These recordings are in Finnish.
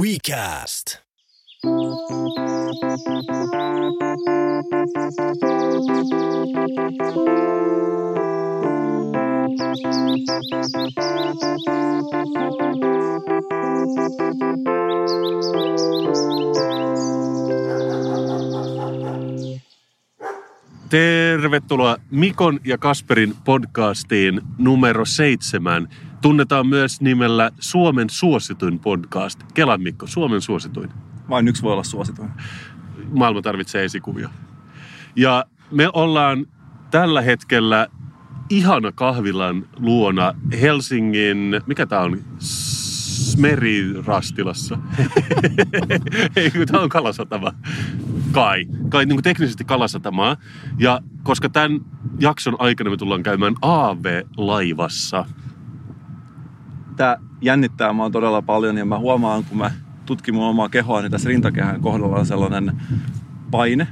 WeCast. Tervetuloa Mikon ja Kasperin podcastiin numero seitsemän. Tunnetaan myös nimellä Suomen suosituin podcast. Kelan Mikko, Suomen suosituin. Vain yksi voi olla suosituin. Maailma tarvitsee esikuvia. Ja me ollaan tällä hetkellä ihana kahvilan luona Helsingin, mikä tää on? Smerirastilassa. Ei, kun tää on kalasatama. Kai. Kai niin kuin teknisesti kalasatamaa. Ja koska tämän jakson aikana me tullaan käymään AV-laivassa. Tämä jännittää mua todella paljon ja mä huomaan, kun mä tutkin mun omaa kehoa, niin tässä rintakehän kohdalla on sellainen paine.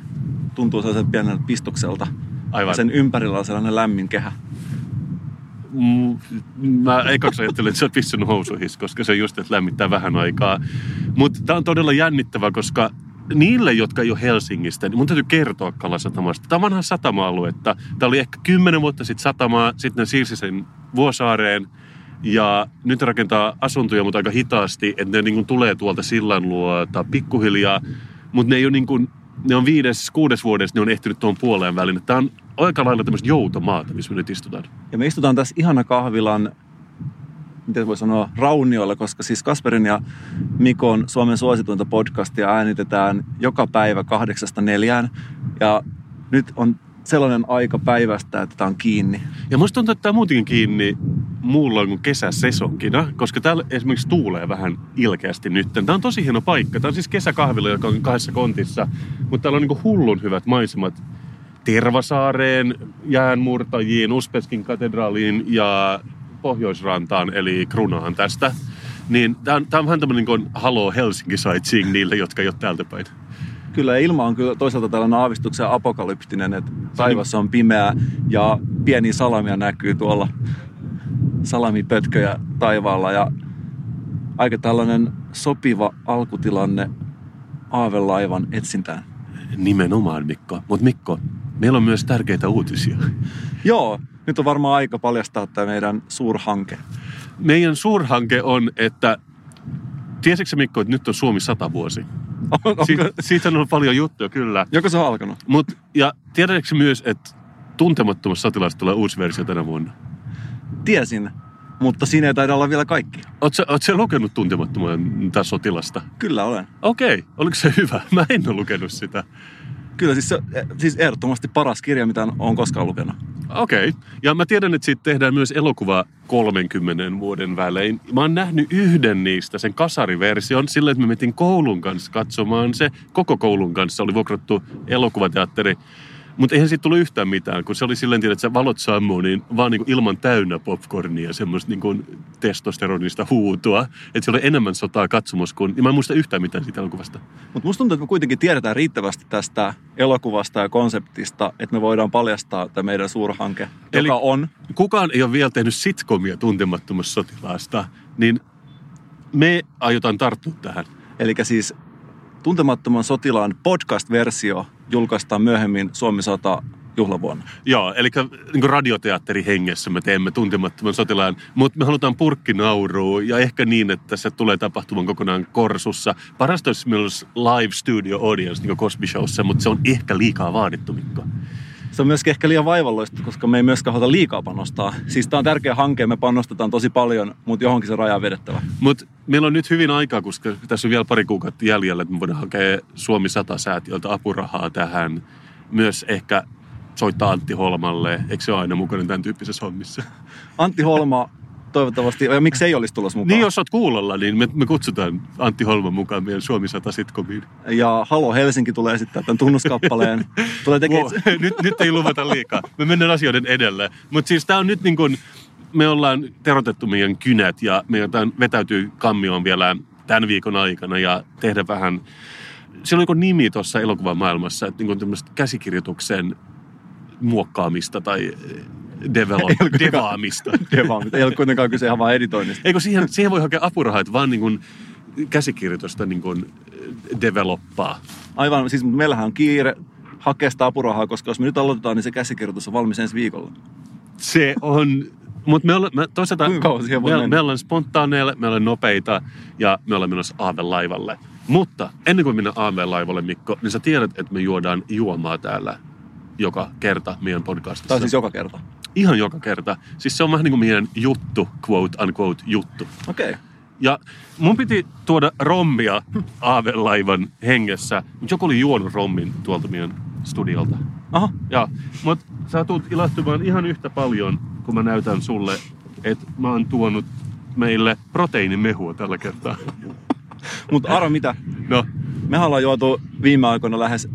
Tuntuu sellaisen pieneltä pistokselta. Aivan. Ja sen ympärillä on sellainen lämmin kehä. Mm, Mä ekaksi ajattelin, että sä oot pistänyt housuihin, koska se just, että lämmittää vähän aikaa. Mutta tämä on todella jännittävä, koska niille, jotka ei ole Helsingistä, niin mun täytyy kertoa Kalasatamasta. Tämä on vanha satama-aluetta. Tämä oli ehkä kymmenen vuotta sitten satamaa, sitten ne siirsi sen Vuosaareen. Ja nyt rakentaa asuntoja, mutta aika hitaasti, että ne niin kuin tulee tuolta sillan luota pikkuhiljaa. Mutta ne ei ole niin kuin, ne on viides, kuudes vuodessa, ne on ehtinyt tuon puoleen väliin. Tämä on aika lailla tämmöistä joutomaata, missä me nyt istutaan. Ja me istutaan tässä ihana kahvilan, miten voi sanoa, raunioilla, koska siis Kasperin ja Mikon Suomen suosituinta podcastia äänitetään joka päivä kahdeksasta neljään. Ja nyt on sellainen aika päivästä, että tämä on kiinni. Ja musta tuntuu, että tämä on muutenkin kiinni muulloin kuin kesäsesonkina, koska täällä esimerkiksi tuulee vähän ilkeästi nyt. Tämä on tosi hieno paikka. Tämä on siis kesäkahvila, joka on kahdessa kontissa, mutta täällä on niin hullun hyvät maisemat. Tervasaareen, jäänmurtajiin, Uspeskin katedraaliin ja Pohjoisrantaan, eli Krunaan tästä. Niin tämä on, tää on vähän tämmöinen niin Halo Helsinki sightseeing niille, jotka ei ole täältä päin. Kyllä ilma on kyllä toisaalta tällainen aavistuksen apokalyptinen, että taivas on pimeä ja pieni salamia näkyy tuolla salamipötköjä taivaalla ja aika tällainen sopiva alkutilanne aavelaivan etsintään. Nimenomaan Mikko. Mutta Mikko, meillä on myös tärkeitä uutisia. Joo, nyt on varmaan aika paljastaa tämä meidän suurhanke. Meidän suurhanke on, että tiesitkö Mikko, että nyt on Suomi 100 vuosi? On, onko, Si- siitä on ollut paljon juttuja, kyllä. joko se on alkanut? Mut, ja tiedätkö myös, että tuntemattomassa sotilaasta tulee uusi versio tänä vuonna? Tiesin, mutta siinä ei taida olla vielä kaikki. Oletko oot sä lukenut tuntemattoman tätä sotilasta? Kyllä olen. Okei, okay. oliko se hyvä? Mä en ole lukenut sitä. Kyllä siis, se, siis ehdottomasti paras kirja, mitä olen koskaan lukenut. Okei. Okay. Ja mä tiedän, että siitä tehdään myös elokuva 30 vuoden välein. Mä oon nähnyt yhden niistä, sen kasariversion, sillä että me metin koulun kanssa katsomaan se. Koko koulun kanssa oli vuokrattu elokuvateatteri. Mutta eihän siitä tullut yhtään mitään, kun se oli silleen, että se valot sammuu, niin vaan niin kuin ilman täynnä popcornia semmoista niin kuin testosteronista huutoa. Että se oli enemmän sotaa katsomus kuin... Ja mä en muista yhtään mitään siitä elokuvasta. Mutta musta tuntuu, että me kuitenkin tiedetään riittävästi tästä elokuvasta ja konseptista, että me voidaan paljastaa tämä meidän suurhanke, Eli- joka on... kukaan ei ole vielä tehnyt sitcomia tuntemattomasta sotilaasta, niin me aiotaan tarttua tähän. Eli siis Tuntemattoman sotilaan podcast-versio julkaistaan myöhemmin Suomi 100 juhlavuonna. Joo, eli niin radioteatteri hengessä me teemme tuntemattoman sotilaan, mutta me halutaan purkkinaurua ja ehkä niin, että se tulee tapahtumaan kokonaan korsussa. Parasta olisi, olisi live studio audience niin kuin Cosby Showssa, mutta se on ehkä liikaa vaadittu, Mikko. Se on myöskin ehkä liian vaivalloista, koska me ei myöskään haluta liikaa panostaa. Siis tämä on tärkeä hanke, me panostetaan tosi paljon, mutta johonkin se raja on vedettävä. Mutta meillä on nyt hyvin aikaa, koska tässä on vielä pari kuukautta jäljellä, että me voidaan hakea Suomi 100-säätiöltä apurahaa tähän. Myös ehkä soittaa Antti Holmalle. Eikö se ole aina mukana tämän tyyppisessä hommissa? Antti Holma toivottavasti, ja miksi ei olisi tulossa mukaan? Niin jos oot kuulolla, niin me, me kutsutaan Antti Holman mukaan meidän Suomi 100 sitcomiin. Ja Halo Helsinki tulee esittää tämän tunnuskappaleen. tulee tekemään... Wow. nyt, nyt ei luvata liikaa. Me mennään asioiden edelle. Mutta siis tää on nyt niin kuin, me ollaan terotettu meidän kynät ja me jotain vetäytyy kammioon vielä tämän viikon aikana ja tehdä vähän, siellä on joku nimi tuossa elokuvan maailmassa, että niin tämmöistä käsikirjoituksen muokkaamista tai develop, devaamista. Devaamista. Ei ole kuitenkaan kyse ihan vaan editoinnista. Eikö siihen, siihen voi hakea apurahaa, että vaan niin kuin käsikirjoitusta niin kuin developpaa. Aivan, siis meillähän on kiire hakea sitä apurahaa, koska jos me nyt aloitetaan, niin se käsikirjoitus on valmis ensi viikolla. Se on, mutta me ollaan, me, toisaalta me, me ollaan spontaaneilla, me ollaan nopeita ja me ollaan menossa aavelaivalle. Mutta ennen kuin mennään aavelaivalle, Mikko, niin sä tiedät, että me juodaan juomaa täällä joka kerta meidän podcastissa. Tai siis joka kerta. Ihan joka kerta. Siis se on vähän niin kuin meidän juttu, quote unquote juttu. Okei. Okay. Ja mun piti tuoda rommia aavelaivan hengessä, mutta joku oli juonut rommin tuolta meidän studiolta. Aha. Ja, mutta sä tulet ilahtumaan ihan yhtä paljon, kun mä näytän sulle, että mä oon tuonut meille proteiinimehua tällä kertaa. Mutta arva mitä? No, Mehän ollaan juotu viime aikoina lähes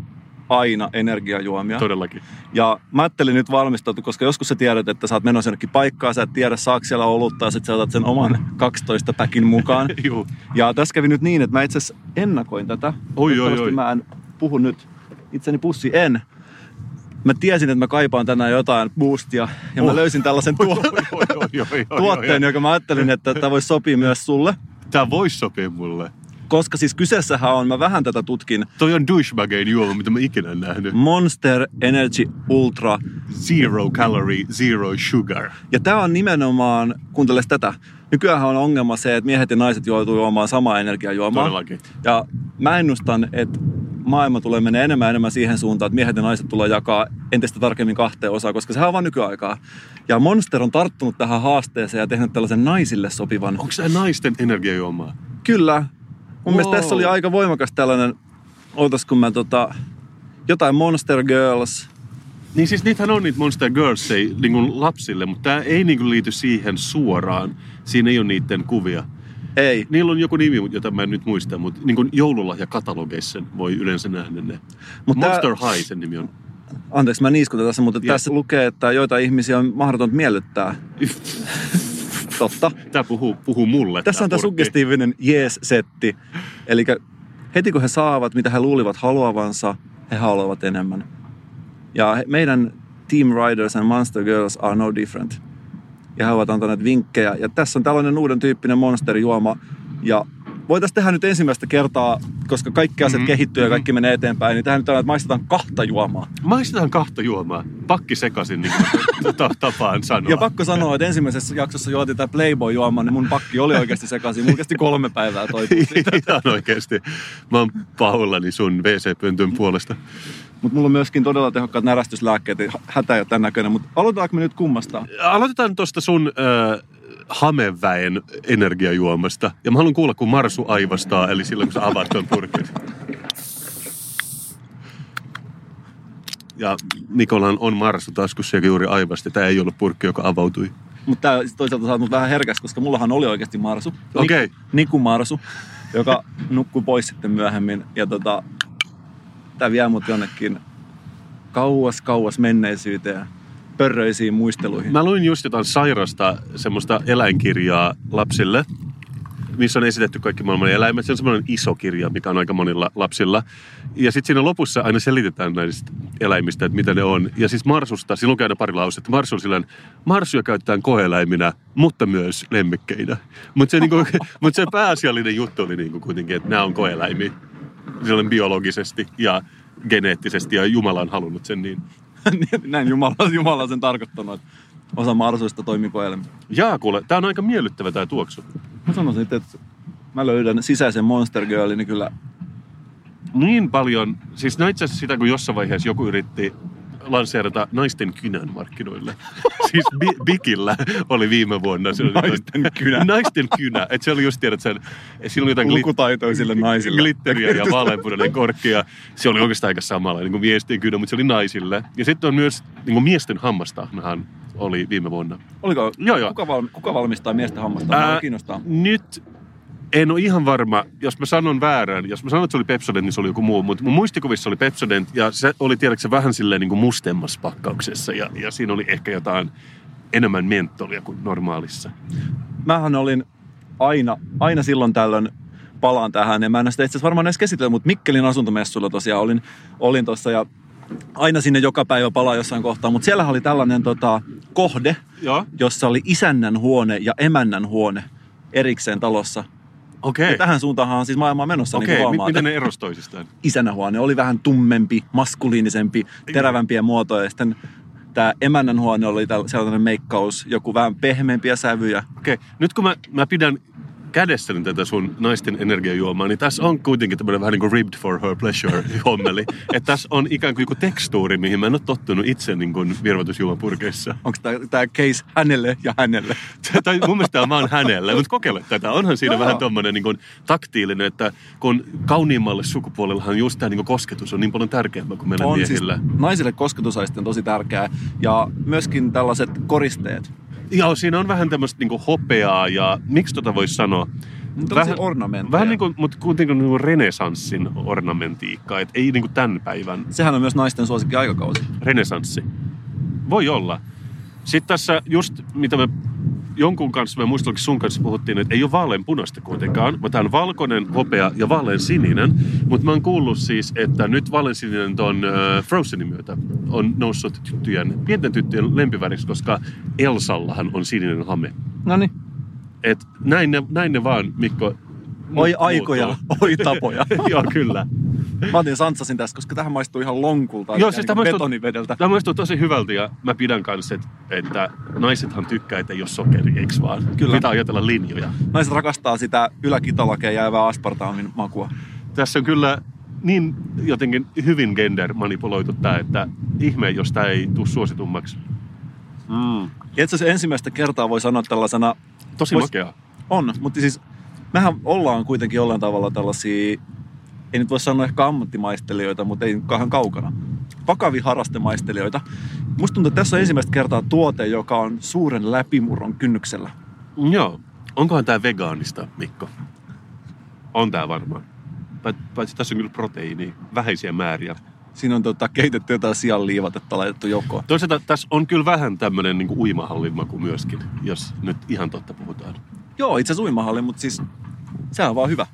aina energiajuomia. todellakin. Ja mä ajattelin nyt valmistautua, koska joskus sä tiedät, että sä oot menossa jonnekin paikkaan, sä et tiedä saako siellä olutta ja sit sä otat sen oman 12 päkin mukaan. Juu. Ja tässä kävi nyt niin, että mä itse asiassa ennakoin tätä. Oi, oi, oi. Mä en puhu nyt itseni pussi, en. Mä tiesin, että mä kaipaan tänään jotain boostia ja mä Oh. löysin tällaisen tuo- Oi, oi, oi, oi, oi, tuotteen, joka mä ajattelin, että tämä voisi sopia myös sulle. Tää voisi sopia mulle. Koska siis kyseessähän on, mä vähän tätä tutkin, Toi on douchebagein juoma, mitä mä ikinä en nähnyt. Monster Energy Ultra. Zero calorie, zero sugar. Ja tämä on nimenomaan, kuunteles tätä, nykyään on ongelma se, että miehet ja naiset joutuu juomaan samaa energiajuomaa. Todellakin. Ja mä ennustan, että maailma tulee mennä enemmän ja enemmän siihen suuntaan, että miehet ja naiset tulee jakaa entistä tarkemmin kahteen osaan, koska sehän on vaan nykyaikaa. Ja Monster on tarttunut tähän haasteeseen ja tehnyt tällaisen naisille sopivan. Onko se naisten energiajuomaa? Kyllä. Mun mielestä Wow. tässä oli aika voimakas tällainen, ootas kun mä tota, jotain Monster Girls. Niin siis niitähän on niitä Monster Girls ei, niin kuin lapsille, mutta tämä ei niin kuin liity siihen suoraan. Siinä ei ole niiden kuvia. Ei. Niillä on joku nimi, jota mä en nyt muista, mutta niin kuin joululahjakatalogeissa voi yleensä nähdä ne. Mut tää- Monster High sen nimi on. Anteeksi, mä niiskutan tässä, mutta Yes. tässä lukee, että joita ihmisiä on mahdotonta miellyttää. Totta. Tämä puhuu, puhuu mulle. Tässä on tämä suggestiivinen yes-setti. Eli heti kun he saavat, mitä he luulivat haluavansa, he haluavat enemmän. Ja meidän Team Riders and Monster Girls are no different. Ja he ovat antaneet vinkkejä. Ja tässä on tällainen uuden tyyppinen monsterjuoma. Ja voitaisiin tehdä nyt ensimmäistä kertaa, koska kaikki asiat Mhm, kehittyy ja mhm. kaikki menee eteenpäin, niin tähän nyt on, että maistetaan kahta juomaa. Maistetaan kahta juomaa. Pakki sekaisin, niin kuin ta- tapaan sanoa. Ja pakko sanoa, että ensimmäisessä jaksossa juotiin tämä Playboy-juoma, niin mun pakki oli oikeasti sekaisin. Mulla kesti kolme päivää toipua siitä. Ihan oikeasti. Mä oon pahoillani sun WC-pöntön puolesta. Mutta mulla on myöskin todella tehokkaat närästyslääkkeet, ja hätä ei ole tämän näköinen. Mutta aloitetaanko me nyt kummasta? Aloitetaan tuosta sun äh, hameväen energiajuomasta. Ja mä haluan kuulla, kun Marsu aivastaa, eli silloin kun sä avaat tuon purkin. Ja Nikolan on Marsu taskussa, joka juuri aivasti. Tämä ei ollut purkki, joka avautui. Mutta tää sit toisaalta saa mut vähän herkäs, koska mullahan oli oikeasti Marsu. Okei. Niku Marsu, joka nukkui pois sitten myöhemmin. Ja tota, tää vie mut jonnekin kauas, kauas menneisyyteen, pörröisiin muisteluihin. Mä luin just jotain sairasta semmoista eläinkirjaa lapsille, missä on esitetty kaikki maailman eläimet. Se on semmoinen iso kirja, mikä on aika monilla lapsilla. Ja sitten siinä lopussa aina selitetään näistä eläimistä, että mitä ne on. Ja siis Marsusta, siinä lukee aina pari lausetta. Marsu on silleen, Marsuja käytetään koeeläiminä, mutta myös lemmikkeinä. Mutta se, niinku, mut se pääasiallinen juttu oli niinku kuitenkin, että nämä on koeeläimiä. Silloin biologisesti ja geneettisesti ja Jumala on halunnut sen niin. Näin Jumala, Jumala sen tarkoittanut, että osa Marsuista toimii koeläimissä. Jaa, kuule, tää on aika miellyttävä tää tuoksu. Mä sanoisin, että mä löydän sisäisen Monster Girlin, niin kyllä niin paljon, siis no itse asiassa sitä, kun jossain vaiheessa joku yritti lanseerata naisten kynän markkinoille. siis bi- Bikillä oli viime vuonna. Se oli Naisten kynä. Naisten kynä. Et se oli just tiedät sen, sillä oli jotain glit- lukutaitoisille naisille. glitteriä ja vaaleanpunainen korkki. Ja se oli oikeastaan aika samalla niin kuin miesten kynä, mutta se oli naisille. Ja sitten on myös niin kuin miesten hammastahnahan oli viime vuonna. Oliko? Joo, joo. Kuka, val, kuka valmistaa miesten hammasta? Ää, kiinnostaa. Nyt en ole ihan varma, jos mä sanon väärän, jos mä sanon, että se oli Pepsodent, niin se oli joku muu, mutta mun muistikuvissa oli Pepsodent ja se oli tiedätkö vähän silleen niin kuin mustemmassa pakkauksessa ja, ja siinä oli ehkä jotain enemmän mentolia kuin normaalissa. Mähän olin aina, aina silloin tällöin palaan tähän, ja mä en sitä itse asiassa varmaan edes käsitellyt, mutta Mikkelin asuntomessuilla tosiaan olin, olin tuossa ja aina sinne joka päivä palaa jossain kohtaa, mutta siellä oli tällainen tota, kohde, Joo. jossa oli isännän huone ja emännän huone erikseen talossa. Okei. Ja tähän suuntaanhan on siis maailma menossa, niin Okei, huomaat. miten ne erosi toisistaan? Isännän huone oli vähän tummempi, maskuliinisempi, terävämpiä muotoja. Ja sitten tämä emännän huone oli sellainen meikkaus, joku vähän pehmeämpiä sävyjä. Okei, nyt kun mä, mä pidän kädessäni tätä sun naisten energiajuomaa, niin tässä on kuitenkin tämmöinen vähän niin kuin ribbed for her pleasure hommeli. että tässä on ikään kuin joku tekstuuri, mihin mä en ole tottunut itse niin kuin virvoitusjuomapurkeissa. Onko tämä case hänelle ja hänelle? tai mun mielestä tämä on vaan hänelle, mutta kokeile tätä. Onhan siinä Joo. vähän tommonen niin kuin taktiilinen, että kun kauniimmalle sukupuolellahan just tämä niin kuin kosketus on niin paljon tärkeämpää kuin meillä On siis, miehillä. naisille kosketusaisti on tosi tärkeää. Ja myöskin tällaiset koristeet. Joo, siinä on vähän tämmöistä niin hopeaa ja miksi tota voisi sanoa? Tällaisia ornamentteja. Vähän niin kuin, mutta kuitenkin niin kuin renesanssin ornamentiikka, et ei niin kuin tämän päivän Sehän on myös naisten suosikki aikakausi. renesanssi. Voi olla. Sitten tässä just, mitä me jonkun kanssa, mä muistan, että sun kanssa puhuttiin, että ei ole vaalean punaista kuitenkaan, vaan tämä on valkoinen, hopea ja vaalean sininen. Mutta mä oon kuullut siis, että nyt vaalean sininen ton äh, Frozenin myötä on noussut tyttöjen, pienten tyttöjen lempiväriksi, koska Elsallahan on sininen hame. No niin. Et näin, ne, näin ne vaan, Mikko. Oi muuttuu. aikoja, oi tapoja. Joo, kyllä. Mä otin santsasin tässä, koska tähän maistuu ihan lonkulta. Joo, siis tämä niin maistuu- betonivedeltä. Tämä maistuu tosi hyvältä ja mä pidän kanssa, että, että naisethan tykkää, että ei ole sokeri, eiks vaan? Kyllä. Pitää ajatella linjoja. Naiset rakastaa sitä yläkitalakeen jäävää aspartaamin makua. Tässä on kyllä niin jotenkin hyvin gender manipuloitu tämä, että ihme, jos tämä ei tule suositummaksi. Mm. Itse asiassa ensimmäistä kertaa voi sanoa tällaisena, Tosi Vois- makea. on, mutta siis mehän ollaan kuitenkin jollain tavalla tällaisia, ei nyt voi sanoa ehkä ammattimaistelijoita, mutta ei kauhean kaukana. Vakaviharrastemaistelijoita. Musta tuntuu, että tässä on ensimmäistä kertaa tuote, joka on suuren läpimurron kynnyksellä. Joo. Onkohan tämä vegaanista, Mikko? On tämä varmaan. Pait- Paitsi tässä on kyllä proteiinia, vähäisiä määriä. Siinä on tota, keitetty jotain sianliivatetta laitettu jokoon. Toisaalta tässä on kyllä vähän tämmöinen niin uimahallin maku myöskin, jos nyt ihan totta puhutaan. Joo, itse asiassa uimahalli, mutta siis sehän on vaan hyvä.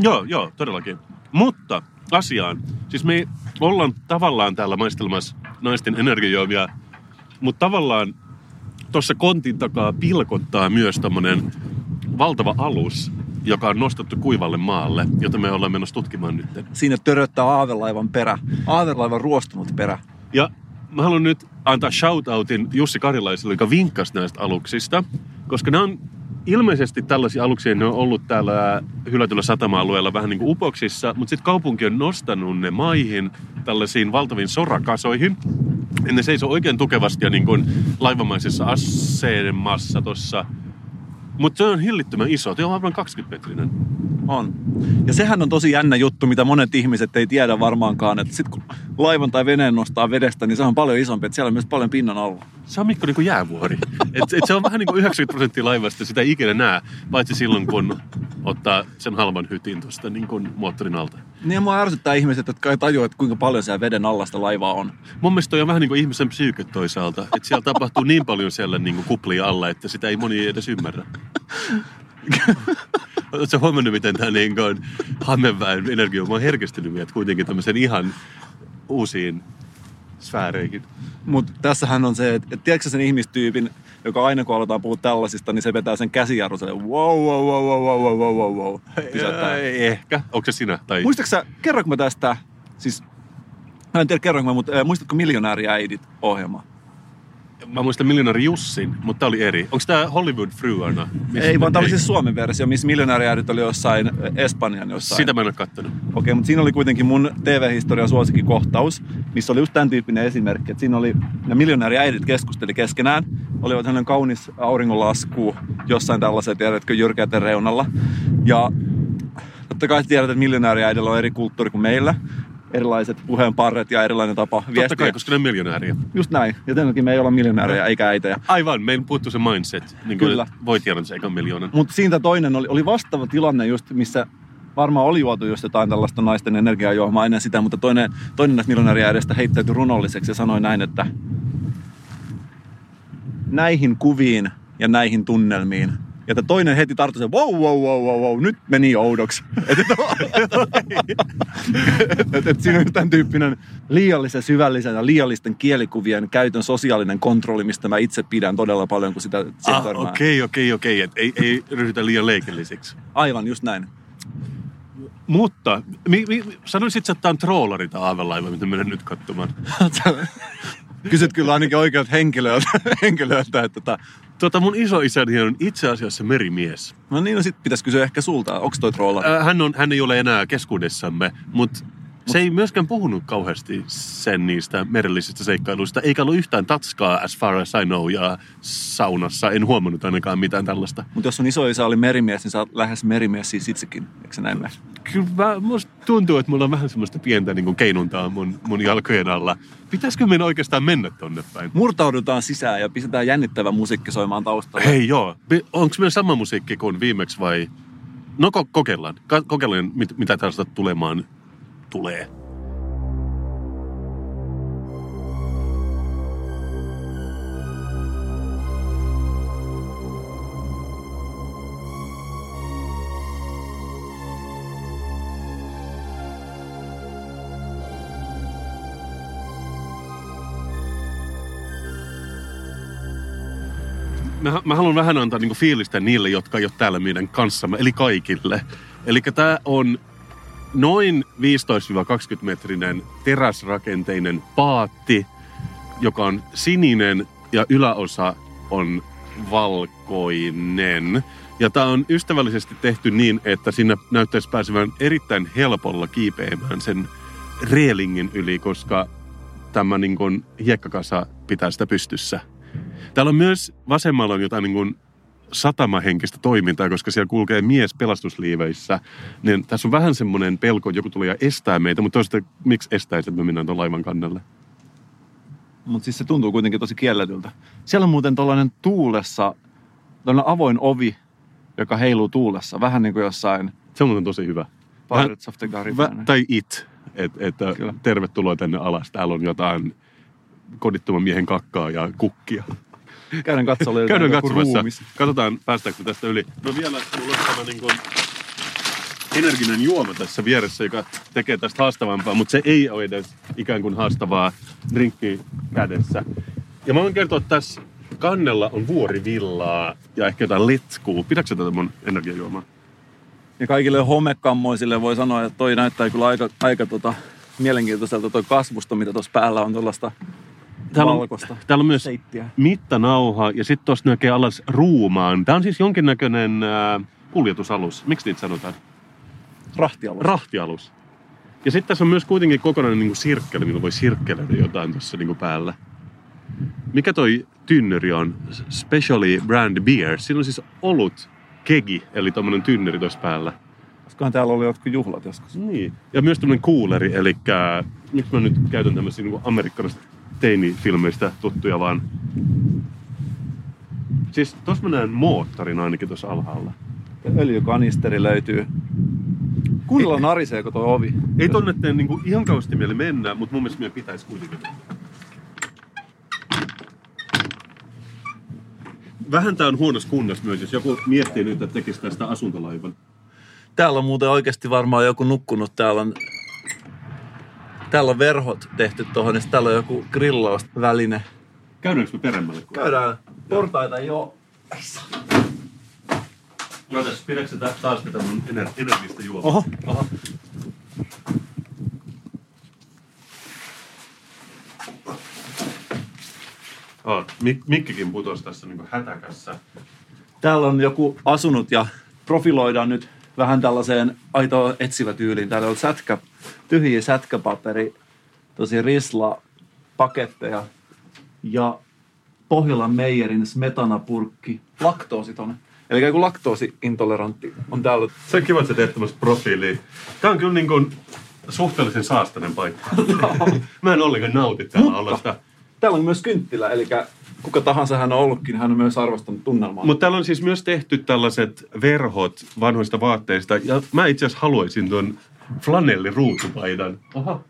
Joo, joo, todellakin. Mutta asiaan. Siis me ollaan tavallaan täällä maistelemassa naisten energiajuomia, mutta tavallaan tuossa kontin takaa pilkottaa myös tämmönen valtava alus, joka on nostettu kuivalle maalle, jota me ollaan menossa tutkimaan nyt. Siinä töröttää aavelaivan perä. Aavelaivan ruostunut perä. Ja mä haluan nyt antaa shoutoutin Jussi Karilaiselle, joka vinkkasi näistä aluksista, koska ne on ilmeisesti tällaisia aluksia, ne on ollut täällä hylätyllä satama-alueella vähän niin kuin upoksissa, mutta sitten kaupunki on nostanut ne maihin tällaisiin valtaviin sorakasoihin. Ja ne seisoo oikein tukevasti ja niin kuin laivamaisessa asemassa tuossa. Mutta se on hillittömän iso, se on aivan 20 metrinen. On. Ja sehän on tosi jännä juttu, mitä monet ihmiset ei tiedä varmaankaan, että sit kun laivan tai veneen nostaa vedestä, niin se on paljon isompi, että siellä on myös paljon pinnan alla. Se on Mikko niin kuin jäävuori. Et, et se on vähän niin kuin 90 prosenttia laivasta, sitä ei ikinä näe, paitsi silloin kun ottaa sen halvan hytin tuosta niin kuin moottorin alta. Niin ja mua ärsyttää ihmiset, jotka ei tajua, että kuinka paljon siellä veden alla sitä laivaa on. Mun mielestä toi on vähän niin kuin ihmisen psyyke toisaalta, että siellä tapahtuu niin paljon siellä niin kuin kuplia alla, että sitä ei moni edes ymmärrä. Oletko huomannut, miten tämä niin kuin Hammenväen energiauma on herkistynyt meidät kuitenkin tämmöisen ihan uusiin sfääreihin? Mutta tässähän on se, että, että tiedätkö sen ihmistyypin, joka aina kun aletaan puhua tällaisista, niin se vetää sen käsijarru silleen, wow, wow, wow, wow, wow, wow, wow, wow, wow. Pysäyttää. Ehkä. Onko se sinä? Tai... Muistatko sä, kerronko mä tästä, siis mä en tiedä kerronko mä, mutta äh, muistatko Miljonääriäidit ohjelma? Mä muistan Miljonääri Jussin, mutta tää oli eri. Onko tää Hollywood-fruana? Ei, vaan tämä oli siis Suomen versio, missä miljonääriäidit oli jossain äh, Espanjan jossain. Sitä mä en ole kattonut. Okei, mutta siinä oli kuitenkin mun TV-historian suosikkikohtaus, missä oli just tämän tyyppinen esimerkki, että siinä oli ne miljonääriäidit keskusteli keskenään, olivat sellainen kaunis auringonlasku jossain tällaisen, tiedätkö, jyrkäten reunalla. Ja totta kai tiedät, että miljonääriäidillä on eri kulttuuri kuin meillä, erilaiset puheenparret ja erilainen tapa Totta viestiä. kai, koska ne on miljonääriä. Just näin. Ja sen takia me ei olla miljonäärejä eikä äitejä. Aivan, meillä puuttuu se mindset. Niin Kyllä. Voi tiedä se ekan miljoonan. Mutta siitä toinen oli, oli vastaava tilanne just, missä varmaan oli juotu just jotain tällaista naisten energiajuomaa ennen sitä, mutta toinen, toinen näistä miljonääriäidestä heittäytyi runolliseksi ja sanoi näin, että näihin kuviin ja näihin tunnelmiin Ja että toinen heti tarttui se, wow, wow, wow, wow, wow, nyt meni oudoksi. Että et, et, et siinä on tämän tyyppinen liiallisen syvällisen ja liiallisten kielikuvien käytön sosiaalinen kontrolli, mistä mä itse pidän todella paljon, kun sitä Ah, okei, okei, okei. Et Ei, ei ryhdytä liian leikellisiksi. Aivan, just näin. Mutta, mi, mi, sanoisit sä, että tämä on troolari tai aavelaiva, mitä menen nyt katsomaan? Kysyt kyllä ainakin oikealta henkilöltä, henkilöltä että tota, mun isoisäni on itse asiassa merimies. no niin, no sit pitäisi kysyä ehkä sulta, onko toi trolla? Äh, Hän, on, hän ei ole enää keskuudessamme, mutta se ei myöskään puhunut kauheasti sen niistä merellisistä seikkailuista, eikä ollut yhtään tatskaa as far as I know, ja saunassa en huomannut ainakaan mitään tällaista. Mutta jos sun isoisä oli merimies, niin sä oot lähes merimies siis itsekin, eikö se näin mene? Kyllä mä, musta tuntuu, että mulla on vähän semmoista pientä niin keinuntaa mun, mun jalkojen alla. Pitäisikö meidän oikeastaan mennä tonne päin? Murtaudutaan sisään ja pistetään jännittävä musiikki soimaan taustalla. Hei joo, onko meillä sama musiikki kuin viimeksi vai? No ko- kokeillaan. Ka- kokeillaan, mit- mitä tästä tulemaan tulee. mä, mä haluan vähän antaa niinku fiilistä niille, jotka ei ole täällä meidän kanssamme, eli kaikille. Eli tämä on noin 15-20 metrinen teräsrakenteinen paatti, joka on sininen ja yläosa on valkoinen. Ja tämä on ystävällisesti tehty niin, että sinne näyttäisi pääsevän erittäin helpolla kiipeämään sen reelingin yli, koska tämä niin kuin hiekkakasa pitää sitä pystyssä. Täällä on myös vasemmalla on jotain niin satamahenkistä toimintaa, koska siellä kulkee mies pelastusliiveissä. Niin tässä on vähän semmoinen pelko, että joku tulee ja estää meitä, mutta toisaalta miksi estäisi, että me mennään tuon laivan kannalle? Mutta siis se tuntuu kuitenkin tosi kielletyltä. Siellä on muuten tuollainen tuulessa, tuollainen avoin ovi, joka heiluu tuulessa. Vähän niin kuin jossain Se on tosi hyvä. Pirates of the Caribbean. Vä, tai it, että et, Kyllä. tervetuloa tänne alas. Täällä on jotain kodittoman miehen kakkaa ja kukkia. Käydään katsomaan. Käydään katsomassa. ruumis. Katsotaan, päästäänkö tästä yli. No vielä mulla on tämä niin kuin energinen juoma tässä vieressä, joka tekee tästä haastavampaa, mutta se ei ole edes ikään kuin haastavaa drinkki kädessä. Ja mä voin kertoa, että tässä kannella on vuorivillaa ja ehkä jotain letskuu. Pidätkö tätä mun energiajuomaa? Ja kaikille homekammoisille voi sanoa, että toi näyttää kyllä aika, aika tota, mielenkiintoiselta toi kasvusto, mitä tuossa päällä on tuollaista Täällä on, täällä on myös seittiä. mittanauha ja sitten tuossa näkee alas ruumaan. Tämä on siis jonkinnäköinen äh, kuljetusalus. Miksi niitä sanotaan? Rahtialus. Rahtialus. Ja sitten tässä on myös kuitenkin kokonainen niin kuin sirkkeli, millä voi sirkkeleitä jotain tuossa niin kuin päällä. Mikä toi tynneri on? Specially Brand Beer. Siinä on siis olut kegi, eli tommonen tynneri tuossa päällä. Koskahan täällä oli jotkut juhlat joskus. Niin. Ja myös tämmöinen kuuleri, eli miksi mä nyt käytän tämmöisiä niin amerikkalaisista teinifilmeistä tuttuja vaan. Siis tossa mä näen moottorin ainakin tuossa alhaalla. Ja öljykanisteri löytyy. Kuunnella nariseeko tuo ovi. Ei tonne tee niinku ihan kauheasti mieli mennä, mutta mun mielestä meidän pitäisi kuitenkin. Vähän tää on huonossa kunnossa myös, jos joku miettii nyt, että tekisi tästä asuntolaivan. Täällä on muuten oikeasti varmaan joku nukkunut. Täällä on, täällä on verhot tehty tuohon, sit täällä on joku grillausväline. Käydäänkö me peremmälle? Käydään portaita jo. Jotes, pidätkö taas tätä mun ener- energistä juomaa? Oho. Oho. Oh, Mik- Mikkikin putosi tässä niinku hätäkässä. Täällä on joku asunut ja profiloidaan nyt vähän tällaiseen aitoa etsivä tyyliin. Täällä on sätkä, tyhjiä sätkäpaperi, tosi risla paketteja ja Pohjolan Meijerin smetanapurkki, laktoositon. Eli joku laktoosiintolerantti on täällä. Se on kiva, että sä teet tämmöistä profiilia. Tää on kyllä niin kuin suhteellisen saastainen paikka. Mä en ollenkaan nauti täällä Mutta- olosta. Täällä on myös kynttilä, eli kuka tahansa hän on ollutkin, hän on myös arvostanut tunnelmaa. Mutta täällä on siis myös tehty tällaiset verhot vanhoista vaatteista. Ja mä itse asiassa haluaisin tuon flanelliruutupaidan, oho.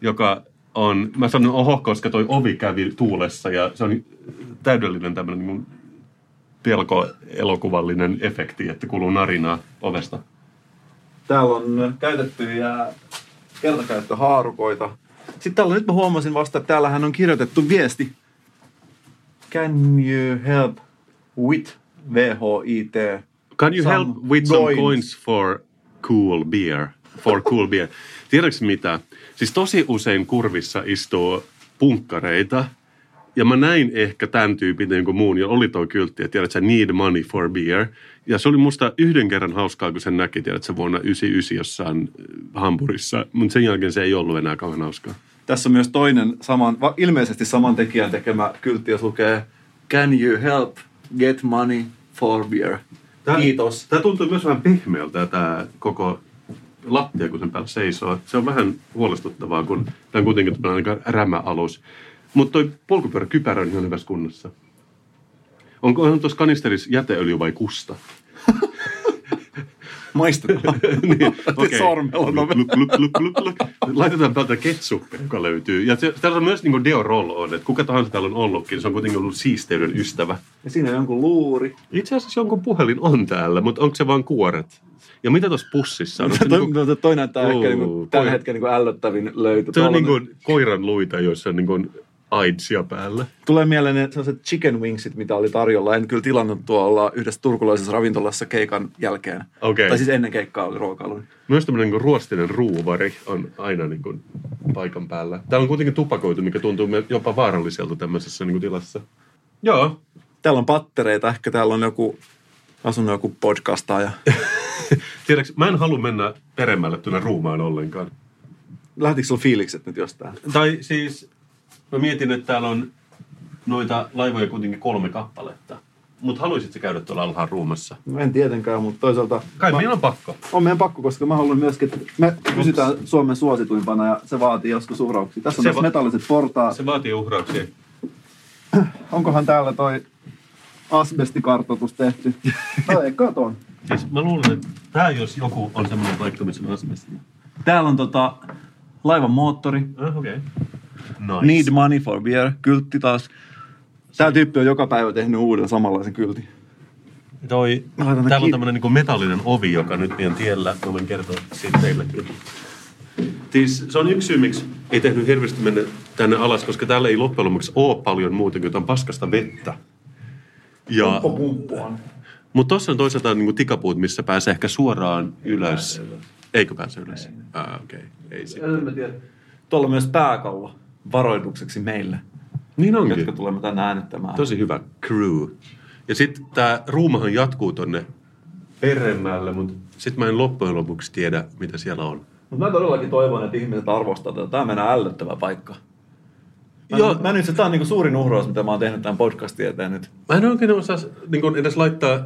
joka on, mä sanon oho, koska toi ovi kävi tuulessa ja se on täydellinen tämmöinen niin pelko-elokuvallinen efekti, että kuuluu narinaa ovesta. Täällä on käytettyjä kertakäyttöhaarukoita. Sitten täällä nyt mä huomasin vasta, että täällähän on kirjoitettu viesti. Can you help with VHIT? Can you help with some coins. coins for cool beer? For cool beer. Tiedätkö mitä? Siis tosi usein kurvissa istuu punkkareita. Ja mä näin ehkä tämän tyypin niin kuin muun, ja oli toi kyltti, että tiedät sä, need money for beer. Ja se oli musta yhden kerran hauskaa, kun sen näki, tiedät sä, vuonna 99 jossain Hampurissa. Mutta sen jälkeen se ei ollut enää kauhean hauskaa. Tässä on myös toinen, saman, ilmeisesti saman tekijän tekemä kyltti, jos lukee Can you help get money for beer? Kiitos. Tämä tuntuu myös vähän pehmeältä tämä koko lattia, kun sen päällä seisoo. Se on vähän huolestuttavaa, kun tämä on kuitenkin aika rämä alus. Mutta toi polkupyöräkypärä on ihan hyvässä kunnossa. Onko on tuossa kanisterissa jäteöljy vai kusta? Maistetaan. niin, okei. Sormella Luk, luk, luk, luk, luk, luk. Laitetaan täältä ketsuppia, joka löytyy. Ja se, täällä on myös niin kuin Deo Roll on, että kuka tahansa täällä on ollutkin, se on kuitenkin ollut siisteyden ystävä. Ja siinä on jonkun luuri. Itse asiassa jonkun puhelin on täällä, mutta onko se vaan kuoret? Ja mitä tuossa pussissa on? Se Toi, niinku- toi, toi näyttää ehkä Uu, niinku, tämän koi- hetken niinku ällöttävin löytö. Se on niin kuin koiran luita, joissa on niin kuin AIDSia päällä. Tulee mieleen ne sellaiset chicken wingsit, mitä oli tarjolla. En kyllä tilannut tuolla yhdessä turkulaisessa ravintolassa keikan jälkeen. Okei. Tai siis ennen keikkaa oli ruokailu. Myös tämmöinen niin ruostinen ruuvari on aina niin kuin paikan päällä. Täällä on kuitenkin tupakoitu, mikä tuntuu jopa vaaralliselta tämmöisessä niin kuin tilassa. Joo. Täällä on pattereita, ehkä täällä on joku asunut joku podcastaaja. Tiedätkö, mä en halua mennä peremmälle tuonne ruumaan ollenkaan. Lähtikö sulla fiilikset nyt jostain? Tai siis, mä mietin, että täällä on noita laivoja kuitenkin kolme kappaletta. Mutta haluaisitko käydä tuolla alhaan ruumassa? No en tietenkään, mutta toisaalta... Kai mä, meillä on pakko. on meidän pakko, koska mä haluan myöskin, että me pysytään Suomen suosituimpana ja se vaatii joskus uhrauksia. Tässä on Se myös va- metalliset portaat. Se vaatii uhrauksia. Onkohan täällä toi asbestikartoitus tehty? No ei, katon. Siis mä luulen, että tämä jos joku on semmoinen paikka, missä on asbestia. Täällä on tota, laivan moottori. Ah, okei. Okay. Nice. Need money for beer. Kyltti taas. Tää tyyppi on joka päivä tehnyt uuden samanlaisen kyltin. Toi, täällä on kiinni. tämmöinen niin metallinen ovi, joka nyt meidän tiellä. Mä voin kertoa siitä teille kyllä. Siis se on yksi syy, miksi ei tehnyt hirveästi mennä tänne alas, koska täällä ei loppujen lopuksi ole paljon muuta kuin jotain paskasta vettä. Ja, mutta tuossa on toisaalta niin kuin tikapuut, missä pääsee ehkä suoraan ylös. Eikö pääse ylös? Ah, okei. Okay. Ei sit. Tuolla on myös pääkallo varoitukseksi meille, Niin onkin. jotka tulemme tänne äänettämään. Tosi hyvä crew. Ja sitten tämä ruumahan jatkuu tonne peremmälle, mutta sitten mä en loppujen lopuksi tiedä, mitä siellä on. Mutta mä todellakin toivon, että ihmiset arvostaa tätä. Tämä on meidän ällöttävä paikka. Mä, Joo. mä nyt, tämä on niinku suurin uhraus, mitä mä oon tehnyt tämän podcastin eteen nyt. Mä en oikein osaa niin kun edes laittaa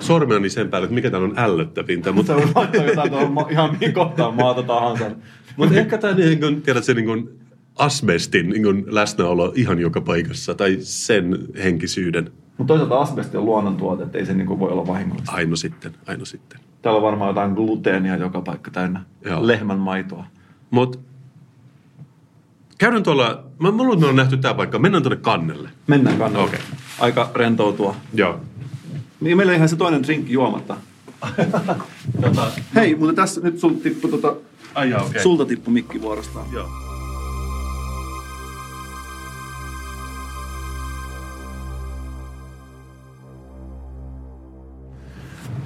sormeani sen päälle, että mikä täällä on ällöttävintä, mutta Mutta voi laittaa jotain tuohon ihan mihin kohtaan maata tahansa. mut ehkä tämä niin kun, tiedät, se niin kun asbestin niin kun läsnäolo ihan joka paikassa, tai sen henkisyyden. Mutta toisaalta asbesti on luonnontuote, että ei se niinku voi olla vahingollista. Aino sitten, aino sitten. Täällä on varmaan jotain gluteenia joka paikka täynnä. Joo. Lehmän maitoa. Mutta käydään tuolla, mä, mä luulen, että me on nähty tämä paikka, mennään tuonne kannelle. Mennään kannalla. Okei. Aika rentoutua. Joo. Niin meillä ihan se toinen drinkki juomatta. Tota, Hei, mutta tässä nyt sulta tippu, tota, ai okay. sulta tippu mikki vuorostaan. Joo.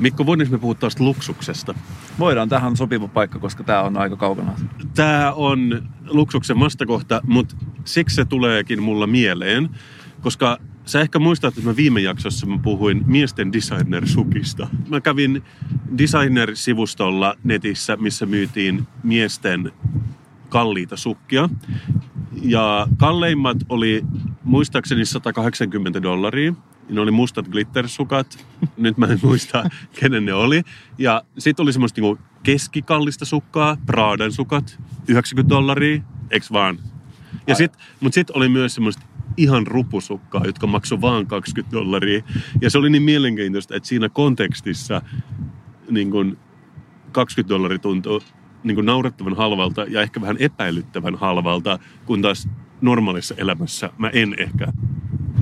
Mikko, voidaanko me puhua tästä luksuksesta? Voidaan, tähän on sopiva paikka, koska tämä on aika kaukana. Tämä on luksuksen vastakohta, mutta siksi se tuleekin mulla mieleen, koska sä ehkä muistat, että mä viime jaksossa mä puhuin miesten designer-sukista. Mä kävin designer-sivustolla netissä, missä myytiin miesten kalliita sukkia. Ja kalleimmat oli muistaakseni 180 dollaria. Ne oli mustat glittersukat. Nyt mä en muista, kenen ne oli. Ja sitten oli semmoista niinku keskikallista sukkaa, Pradan sukat, 90 dollaria, eks vaan? Ja sit, mut sitten oli myös semmoista ihan rupusukkaa, jotka maksoi vaan 20 dollaria. Ja se oli niin mielenkiintoista, että siinä kontekstissa niin kun 20 dollaria tuntuu niin kuin naurettavan halvalta ja ehkä vähän epäilyttävän halvalta, kun taas normaalissa elämässä mä en ehkä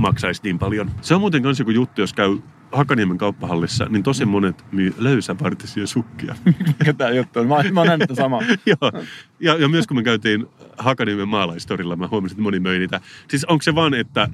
maksaisi niin paljon. Se on muuten myös joku juttu, jos käy Hakaniemen kauppahallissa, niin tosi monet myy löysäpartisia sukkia. Mikä tää juttu on? Mä, mä oon nähnyt tämän sama. Joo. Ja, ja myös kun me käytiin Hakaniemen maalaistorilla, mä huomasin, että moni möi niitä. Siis onko se vaan, että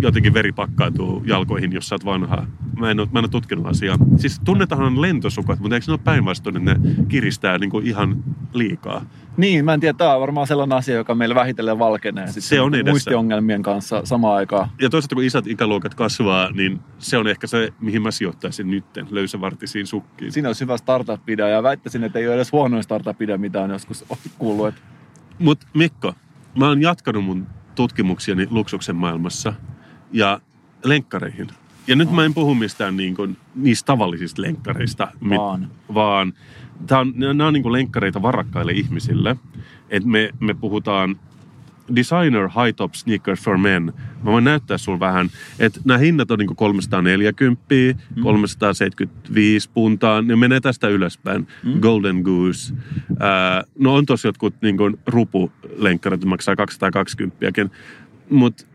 jotenkin veri pakkaantuu jalkoihin, jos sä oot vanhaa? Mä en, ole, mä en ole tutkinut asiaa. Siis tunnetahan lentosukat, mutta eikö ne ole päinvastoin, että ne kiristää niin kuin ihan liikaa? Niin, mä en tiedä, tää on varmaan sellainen asia, joka meillä vähitellen valkenee. Sitten Se on edessä. Muistiongelmien kanssa samaan aikaan. Ja toisaalta kun isät ikäluokat kasvaa, niin se on ehkä se, mihin mä sijoittaisin nytten, löysävartisiin sukkiin. Siinä olisi hyvä startup-idea ja väittäisin, että ei ole edes huonoin startup-idea, mitä on joskus kuullut. Että Mutta Mikko, mä oon jatkanut mun tutkimuksiani luksuksen maailmassa ja lenkkareihin. Ja nyt mä en puhu mistään niin kuin, niistä tavallisista lenkkareista, mit- Vaan. Tää on, nämä on niin kuin lenkkareita varakkaille ihmisille. Et me, me puhutaan designer high top sneakers for men. Mä voin näyttää sulle vähän, että nämä hinnat on niin 340, mm. 375 puntaa, ne menee tästä ylöspäin. Mm. Golden Goose. Ää, no on tosi jotkut niin rupulenkkarit, maksaa 220 mutta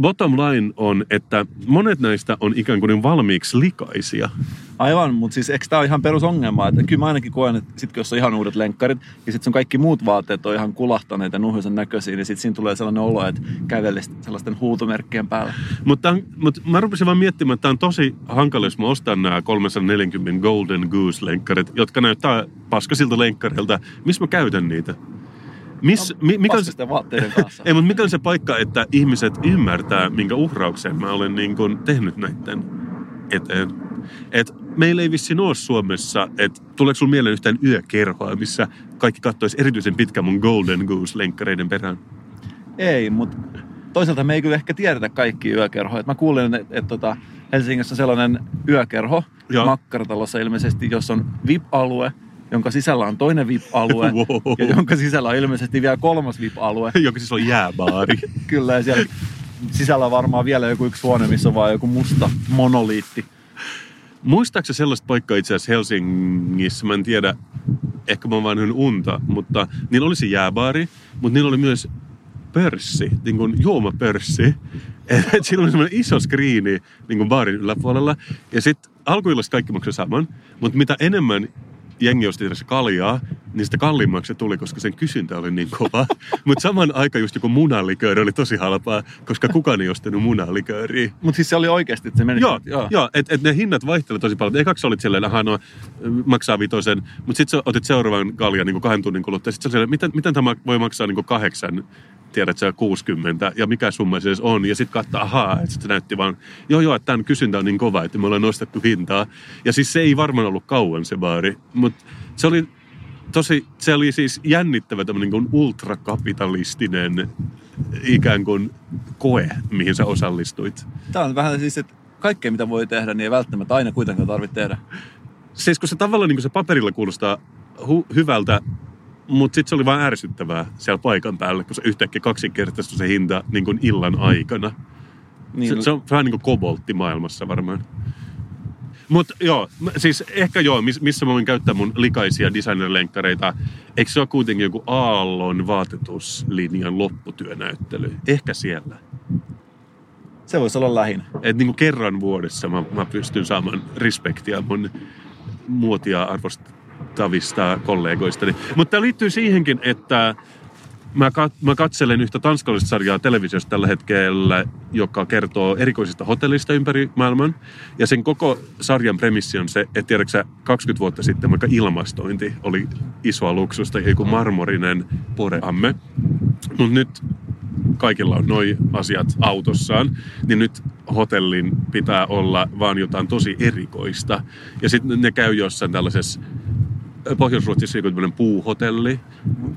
bottom line on, että monet näistä on ikään kuin valmiiksi likaisia. Aivan, mutta siis eikö tämä ole ihan perusongelma? Että kyllä mä ainakin koen, että sit jos on ihan uudet lenkkarit ja sitten sun kaikki muut vaatteet on ihan kulahtaneita ja nuhjuisen näköisiä, niin sitten siinä tulee sellainen olo, että kävelisi sellaisten huutomerkkien päällä. Mutta, mutta mä rupesin vaan miettimään, että tämä on tosi hankala, jos mä ostan nämä 340 Golden Goose-lenkkarit, jotka näyttää paskasilta lenkkareilta. Missä mä käytän niitä? Miss, mi, mikä on se, Paskisten vaatteiden kanssa. ei, mutta mikä on se paikka, että ihmiset ymmärtää, minkä uhrauksen mä olen niin kuin tehnyt näiden eteen? Et meillä ei vissiin ole Suomessa, että tuleeko sulla mieleen yhtään yökerhoa, missä kaikki kattois erityisen pitkän mun Golden Goose-lenkkareiden perään? Ei, mutta toisaalta me ei kyllä ehkä tiedetä kaikki yökerhoja. Mä kuulin, että et, tota, Helsingissä on sellainen yökerho Joo. Makkaratalossa ilmeisesti, jos on VIP-alue, jonka sisällä on toinen VIP-alue Wow. ja jonka sisällä on ilmeisesti vielä kolmas VIP-alue. Joka siis on jääbaari. Kyllä, ja siellä sisällä on varmaan vielä joku yksi huone, missä on vaan joku musta monoliitti. Muistaakseni sellaista paikkaa itse asiassa Helsingissä, mä en tiedä, ehkä mä oon nähnyt unta, mutta niillä oli se jääbaari, mutta niillä oli myös pörssi, niin kuin juomapörssi. Et siinä oli semmoinen iso skriini niin kuin baarin yläpuolella. Ja sitten alkuillasta kaikki maksoi saman, mutta mitä enemmän jengi osti tässä kaljaa, niin sitä kalliimmaksi se tuli, koska sen kysyntä oli niin kova. Mutta saman aikaan just joku munalikööri oli tosi halpaa, koska kukaan ei ostanut munalikööriä. Mutta siis se oli oikeasti, että se meni. Joo, joo. joo että et ne hinnat vaihtelevat tosi paljon. Ekaksi olit silleen, että no, maksaa vitosen, mutta sitten otit seuraavan kaljan niin kahden tunnin kuluttua. Sitten silleen, miten, miten tämä voi maksaa niin kahdeksan, tiedät sä 60 ja mikä summa se edes on. Ja sitten katsoa, ahaa, että sit se näytti vaan, joo joo, että tämän kysyntä on niin kova, että me ollaan nostettu hintaa. Ja siis se ei varmaan ollut kauan se baari, mutta se oli tosi, se oli siis jännittävä tämmöinen niin ultrakapitalistinen ikään kuin koe, mihin sä osallistuit. Tämä on vähän siis, että kaikkea mitä voi tehdä, niin ei välttämättä aina kuitenkaan tarvitse tehdä. Siis kun se tavallaan niin kuin se paperilla kuulostaa hu- hyvältä, mutta sitten se oli vaan ärsyttävää siellä paikan päällä, kun se yhtäkkiä kaksinkertaistui se hinta niin kuin illan aikana. Niin, Se, se on vähän niin kuin koboltti maailmassa varmaan. Mutta joo, siis ehkä joo, miss, missä mä voin käyttää mun likaisia designer-lenkkareita. Eikö se ole kuitenkin joku Aallon vaatetuslinjan lopputyönäyttely? Ehkä siellä. se voisi olla lähinnä. Et niin kuin kerran vuodessa mä, mä pystyn saamaan respektiä mun muotia arvostavista kollegoistani. Mutta tämä liittyy siihenkin, että mä, kat- mä katselen yhtä tanskalaista sarjaa televisiosta tällä hetkellä, joka kertoo erikoisista hotellista ympäri maailman. Ja sen koko sarjan premissi on se, että tiedätkö sä, 20 vuotta sitten vaikka ilmastointi oli isoa luksusta joku marmorinen poreamme. Mutta nyt kaikilla on noi asiat autossaan, niin nyt hotellin pitää olla vaan jotain tosi erikoista. Ja sitten ne käy jossain tällaisessa, Pohjois-Ruotsissa joku tämmöinen puuhotelli,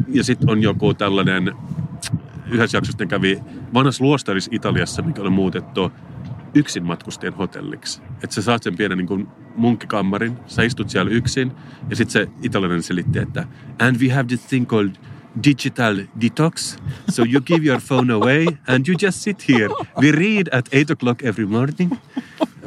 ja sitten on joku tällainen, yhdessä jaksossa kävi vanhassa luostarissa Italiassa, mikä oli muutettu yksin matkustajien hotelliksi. Että sä saat sen pienen niin munkkikammarin, sä istut siellä yksin, ja sitten se italialainen selitti, että and we have this thing called digital detox. So you give your phone away and you just sit here. We read at 8 o'clock every morning.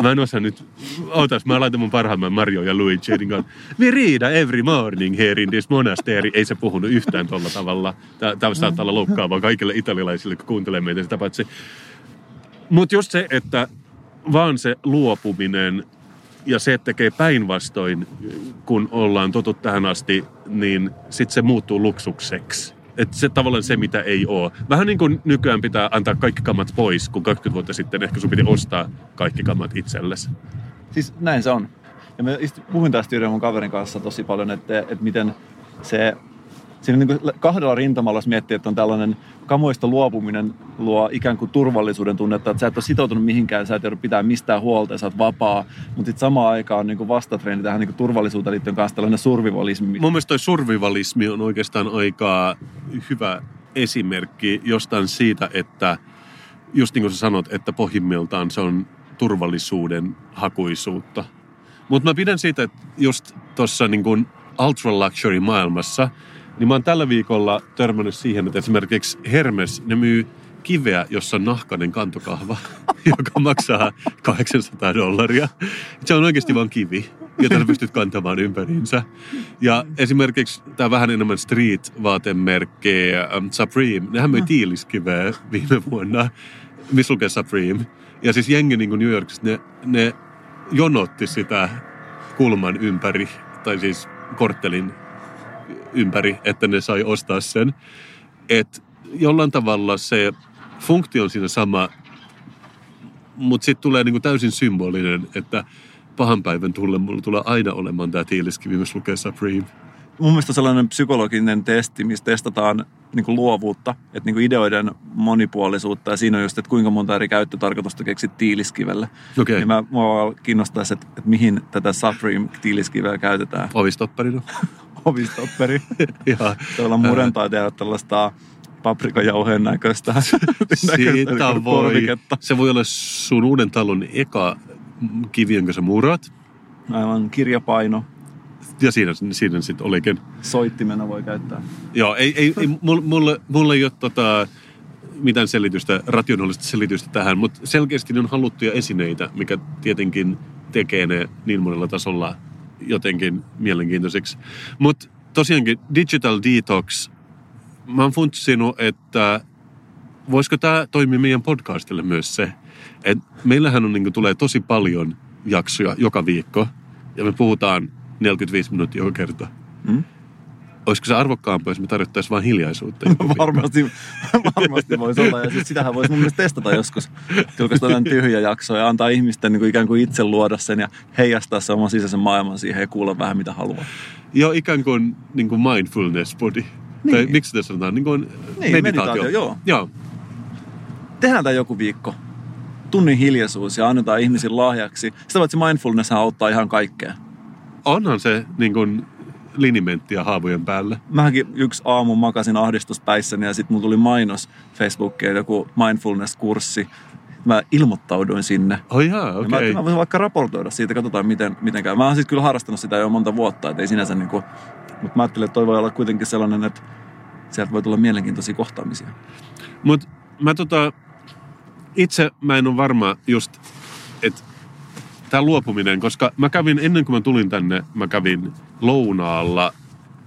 Mä en osaa nyt, ootas, mä laitan mun parhaimman Mario ja Luigi. Niin We read every morning here in this monastery. Ei se puhunut yhtään tolla tavalla. Tämä saattaa olla loukkaavaa kaikille italialaisille, kun kuuntelee meitä sitä paitsi. Mutta just se, että vaan se luopuminen ja se, tekee päinvastoin, kun ollaan totut tähän asti, niin sitten se muuttuu luksukseksi. Että se tavallaan se, mitä ei ole. Vähän niin kuin nykyään pitää antaa kaikki kammat pois, kun 20 vuotta sitten ehkä sun piti ostaa kaikki kammat itsellesi. Siis näin se on. Ja mä puhuin tästä yhden mun kaverin kanssa tosi paljon, että, että miten se siinä niin kuin kahdella rintamalla, jos miettii, että on tällainen kamoista luopuminen luo ikään kuin turvallisuuden tunnetta, että sä et ole sitoutunut mihinkään, sä et joudu pitää mistään huolta ja sä oot vapaa, mutta sitten samaan aikaan on niin kuin vastatreeni tähän niin kuin turvallisuuteen liittyen kanssa tällainen survivalismi. Mun mielestä toi survivalismi on oikeastaan aika hyvä esimerkki jostain siitä, että just niin kuin sä sanot, että pohjimmiltaan se on turvallisuuden hakuisuutta. Mutta mä pidän siitä, että just tuossa niin ultra luxury maailmassa, niin mä oon tällä viikolla törmännyt siihen, että esimerkiksi Hermes, ne myy kiveä, jossa on nahkainen kantokahva, joka maksaa 800 dollaria. Se on oikeasti vain kivi, jota sä pystyt kantamaan ympäriinsä. Ja esimerkiksi tämä vähän enemmän street-vaatemerkki um, Supreme, nehän myi tiiliskiveä viime vuonna, missä lukee Supreme. Ja siis jengi niin kuin New Yorkissa, ne, ne jonotti sitä kulman ympäri, tai siis korttelin ympäri, että ne sai ostaa sen. Että jollain tavalla se funktio on siinä sama, mutta sitten tulee niinku täysin symbolinen, että pahan päivän tulle mulla tulee aina olemaan tämä tiiliskivi, missä lukee Supreme. Mun mielestä sellainen psykologinen testi, missä testataan niin kuin luovuutta, että niin kuin ideoiden monipuolisuutta ja siinä on just, että kuinka monta eri käyttötarkoitusta keksit tiiliskivelle. Okei. Niin mä, mua kiinnostaisi, että, että mihin tätä Supreme-tiiliskiveä käytetään. Ovistopperina. Ovistopperi. ja Tuolla murentaa tehdä tällaista paprikajauheen näköistä, näköistä siitä niin voi, korviketta. se voi olla sun uuden talon eka kivi, jonka sä murat. Aivan kirjapaino. Ja siinä, siinä sitten olikin. Soittimena voi käyttää. Joo, ei, ei, ei mulla, mulla ei ole tota, mitään selitystä, rationaalista selitystä tähän, mutta selkeästi ne on haluttuja esineitä, mikä tietenkin tekee ne niin monella tasolla jotenkin mielenkiintoiseksi. Mutta tosiaankin Digital Detox, mä oon funtsinut, että voisiko tämä toimia meidän podcastille myös se, että meillähän on, niin tulee tosi paljon jaksoja joka viikko, ja me puhutaan 45 minuuttia joka kerta. Mm? Olisiko se arvokkaampaa, jos me tarjottaisiin vain hiljaisuutta? varmasti, varmasti voisi olla. Ja siis sitähän voisi mun mielestä testata joskus. Julkaista tämän tyhjä jakso ja antaa ihmisten niin kuin ikään kuin itse luoda sen ja heijastaa se oman sisäisen maailman siihen ja kuulla vähän mitä haluaa. Joo, ikään kuin, niin kuin mindfulness body. Niin. Tai miksi sitä sanotaan? Niin kuin Niin, meditaatio, joo. joo. Tehdään tämä joku viikko. Tunnin hiljaisuus ja annetaan ihmisille lahjaksi. Sitä paitsi mindfulness auttaa ihan kaikkea. Onhan se niin kuin linimenttiä haavojen päälle. Mäkin yksi aamu makasin ahdistuspäissäni ja sitten mulla tuli mainos Facebookiin joku mindfulness-kurssi. Mä ilmoittauduin sinne. Oh jaa, Ja Mä, okei. ajattelin, mä voisin vaikka raportoida siitä, katsotaan miten, miten käy. Mä oon siis kyllä harrastanut sitä jo monta vuotta, että ei sinänsä niinku, mutta mä ajattelin, että toi voi olla kuitenkin sellainen, että sieltä voi tulla mielenkiintoisia kohtaamisia. Mutta mä tota, itse mä en ole varma just, että tämä luopuminen, koska mä kävin, ennen kuin mä tulin tänne, mä kävin lounaalla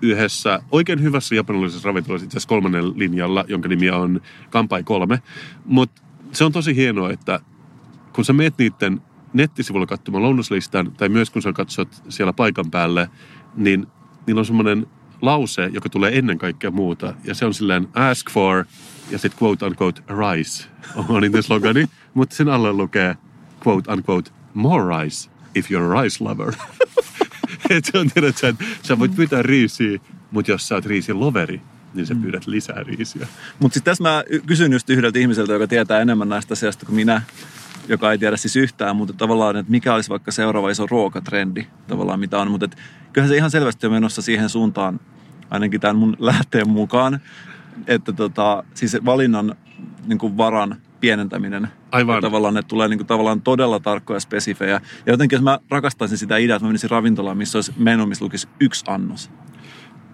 yhdessä oikein hyvässä japanilaisessa ravintolassa, itse asiassa kolmannen linjalla, jonka nimi on Kampai 3. Mutta se on tosi hienoa, että kun sä meet niiden nettisivuilla katsomaan lounaslistan, tai myös kun sä katsot siellä paikan päälle, niin niillä on semmoinen lause, joka tulee ennen kaikkea muuta. Ja se on silleen ask for, ja sitten quote unquote rice on niiden slogani. Mutta sen alle lukee quote unquote more rice if you're a rice lover. Et se on tiedät, että sä voit pyytää riisiä, mutta jos sä oot riisin loveri, niin sä pyydät lisää riisiä. Mutta sitten tässä mä kysyn just yhdeltä ihmiseltä, joka tietää enemmän näistä asioista kuin minä, joka ei tiedä siis yhtään, mutta tavallaan, että mikä olisi vaikka seuraava iso ruokatrendi, tavallaan mitä on. Mutta et kyllähän se ihan selvästi on menossa siihen suuntaan, ainakin tämän mun lähteen mukaan, että tota, siis valinnan niin kuin varan pienentäminen. Aivan. Ja tavallaan, että tulee niin kuin, tavallaan todella tarkkoja spesifejä. Ja jotenkin, jos mä rakastaisin sitä ideaa, että mä menisin ravintolaan, missä olisi menu, missä lukisi yksi annos.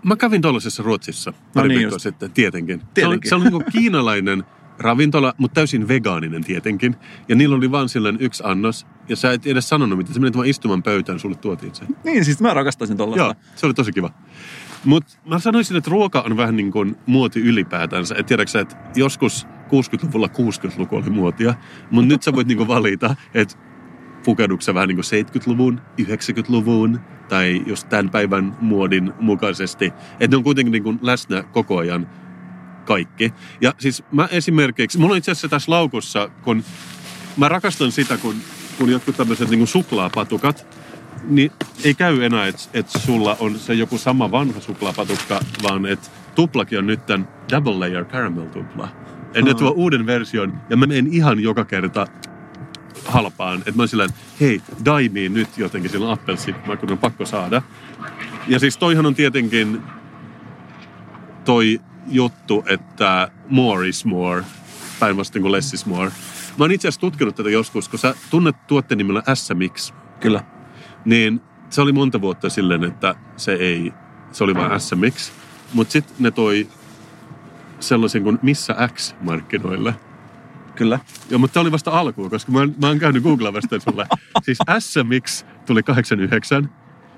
Mä kävin tuollaisessa Ruotsissa pari niin viikkoa just. sitten, tietenkin. Se oli, Tietenkin. se oli niin kiinalainen ravintola, mutta täysin vegaaninen tietenkin. Ja niillä oli vaan silleen yksi annos. Ja sä et edes sanonut mitään. Sä menit vaan istumaan pöytään, sulle tuotiin se. Niin, siis mä rakastaisin tollaista. Joo, se oli tosi kiva. Mutta mä sanoisin, että ruoka on vähän niin kuin muoti ylipäätänsä. Et tiedätkö että joskus 60-luvulla 60-luku oli muotia, mutta nyt sä voit niinku valita, että pukeuduksen vähän niin kuin 70-luvun, 90-luvun tai jos tämän päivän muodin mukaisesti. Että ne on kuitenkin niin kuin läsnä koko ajan kaikki. Ja siis mä esimerkiksi, mulla on itse asiassa tässä laukussa, kun mä rakastan sitä, kun, kun jotkut tämmöiset niin suklaapatukat, niin ei käy enää, että et sulla on se joku sama vanha suklaapatukka, vaan että tuplakin on nyt tämän double layer caramel tupla. En ne tuo uuden version, ja mä menen ihan joka kerta halpaan. Että mä oon sillä hei, daimiin nyt jotenkin sillä appelsi, kun on pakko saada. Ja siis toihan on tietenkin toi juttu, että more is more, päinvastoin kuin less is more. Mä oon itse asiassa tutkinut tätä joskus, kun sä tunnet tuotteen nimellä SMX. Kyllä. Niin se oli monta vuotta silleen, että se ei, se oli vain SMX. Mutta sitten ne toi sellaisen kuin Missä X markkinoille. Kyllä. Joo, mutta tämä oli vasta alkuun, koska mä, mä oon käynyt googlaamasta sulle. siis SMX tuli 89,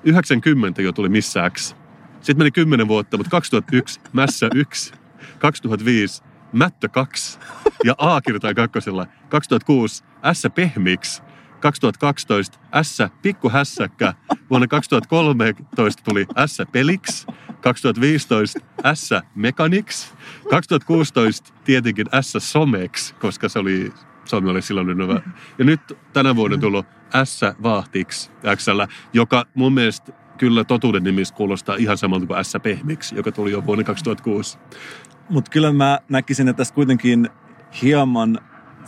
90 jo tuli Missä X. Sitten meni 10 vuotta, mutta 2001 Mässä 1, 2005 Mättö 2 ja A kirjoitan kakkosella. 2006 S Pehmix, 2012 S Pikkuhässäkkä, vuonna 2013 tuli S Pelix, 2015 S Mechanics, 2016 tietenkin S Somex, koska se oli, Suomi oli silloin hyvä. Ja nyt tänä vuonna tullut S Vahtix XL, joka mun mielestä kyllä totuuden nimissä kuulostaa ihan samalta kuin S Pehmix, joka tuli jo vuonna 2006. Mutta kyllä mä näkisin, että tässä kuitenkin hieman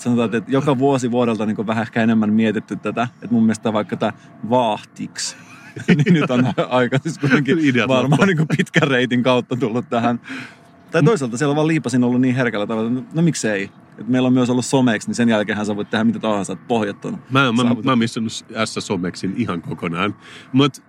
sanotaan, että joka vuosi vuodelta niin vähän ehkä enemmän mietitty tätä. Että mun mielestä vaikka tämä Vahtix, niin nyt on aika siis kuitenkin Ideat varmaan niin pitkän reitin kautta tullut tähän. Tai toisaalta siellä on vaan liipasin ollut niin herkällä tavalla, että no miksei. Et meillä on myös ollut someksi, niin sen jälkeen sä voit tehdä mitä tahansa, että pohjattunut. Mä, mä, Saavutettu. mä oon missannut S-someksin ihan kokonaan. Mutta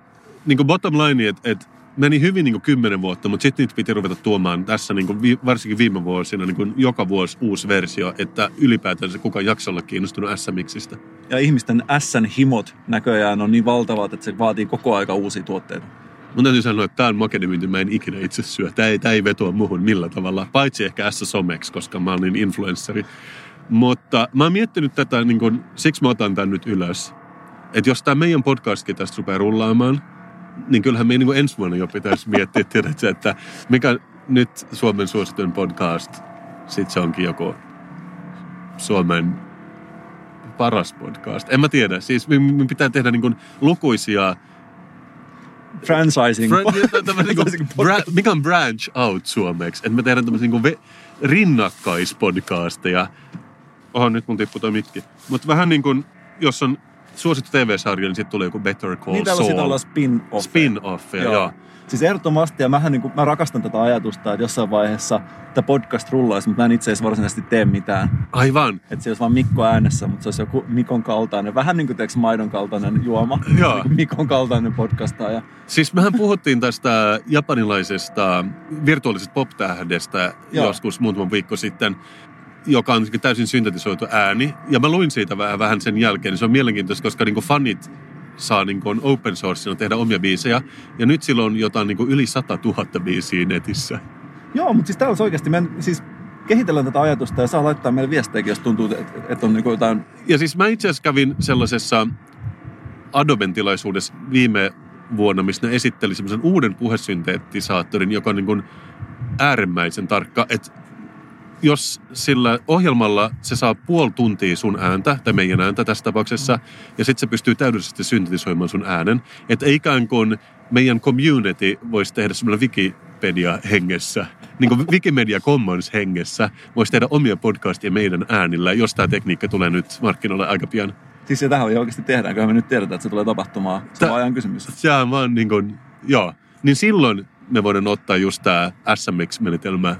niin bottom line, että et meni hyvin niin kymmenen vuotta, mutta sitten niitä piti ruveta tuomaan tässä niin vi, varsinkin viime vuosina niin joka vuosi uusi versio, että ylipäätään se kukaan jakso olla kiinnostunut S-miksistä. Ja ihmisten Sn himot näköjään on niin valtavat, että se vaatii koko aika uusia tuotteita. Mun täytyy sanoa, että tämä on makea, mitä mä en ikinä itse syö. Tämä ei, tää ei vetoa muhun millä tavalla, paitsi ehkä S-someksi, koska mä oon niin influenssari. Mutta mä oon miettinyt tätä, niin kun, siksi mä otan tämän nyt ylös. Että jos tämä meidän podcastkin tästä rupeaa rullaamaan, niin kyllähän me niin ensi vuonna jo pitäisi miettiä, tiedätkö, että mikä nyt Suomen suosituin podcast, sitten se onkin joku Suomen paras podcast. En mä tiedä, siis me, me pitää tehdä niin kuin lukuisia Franchising. Fran- tämmönen niinku Franchising bra- mikä on branch out suomeksi? Että me tehdään tämmöisiä niinku ve- rinnakkaispodcasteja. Oho, nyt mun tippui toi mikki. Mutta vähän niin kuin, jos on suosittu TV-sarja, niin sitten tulee joku Better Call Niin Saul. olla spin-off. Spin-offia, joo. joo. Siis ehdottomasti, ja mähän niin kuin, mä rakastan tätä ajatusta, että jossain vaiheessa tämä podcast rullaisi, mutta mä en itse asiassa varsinaisesti tee mitään. Aivan. Että se olisi vaan Mikko äänessä, mutta se olisi joku Mikon kaltainen, vähän niin kuin teeksi maidon kaltainen juoma. Joo. Niin kuin Mikon kaltainen podcastaaja. Siis mehän puhuttiin tästä japanilaisesta virtuaalisesta pop-tähdestä joskus muutama viikko sitten, joka on täysin syntetisoitu ääni. Ja mä luin siitä vähän, vähän sen jälkeen. Se on mielenkiintoista, koska niin fanit saa niin kuin open sourcena tehdä omia biisejä. Ja nyt sillä on jotain niin kuin yli 100 000 biisiä netissä. Joo, mutta siis täällä olisi oikeasti, me siis kehitellään tätä ajatusta ja saa laittaa meille viestejäkin, jos tuntuu, että, että on niin kuin jotain... Ja siis mä itse asiassa kävin sellaisessa Adoben tilaisuudessa viime vuonna, missä ne esitteli semmoisen uuden puhesynteettisaattorin, joka on niin kuin äärimmäisen tarkka, että jos sillä ohjelmalla se saa puoli tuntia sun ääntä, tai meidän ääntä tässä tapauksessa, ja sitten se pystyy täydellisesti syntetisoimaan sun äänen, että ikään kuin meidän community voisi tehdä semmoinen Wikipedia hengessä, niin kuin Wikimedia Commons hengessä, voisi tehdä omia podcastia meidän äänillä, jos tämä tekniikka tulee nyt markkinoille aika pian. Siis se tähän oikeasti tehdään, kyllä me nyt tiedetään, että se tulee tapahtumaan. Se on ajan kysymys. Se on vaan niin kuin, joo. Niin silloin me voidaan ottaa just tämä SMX-menetelmä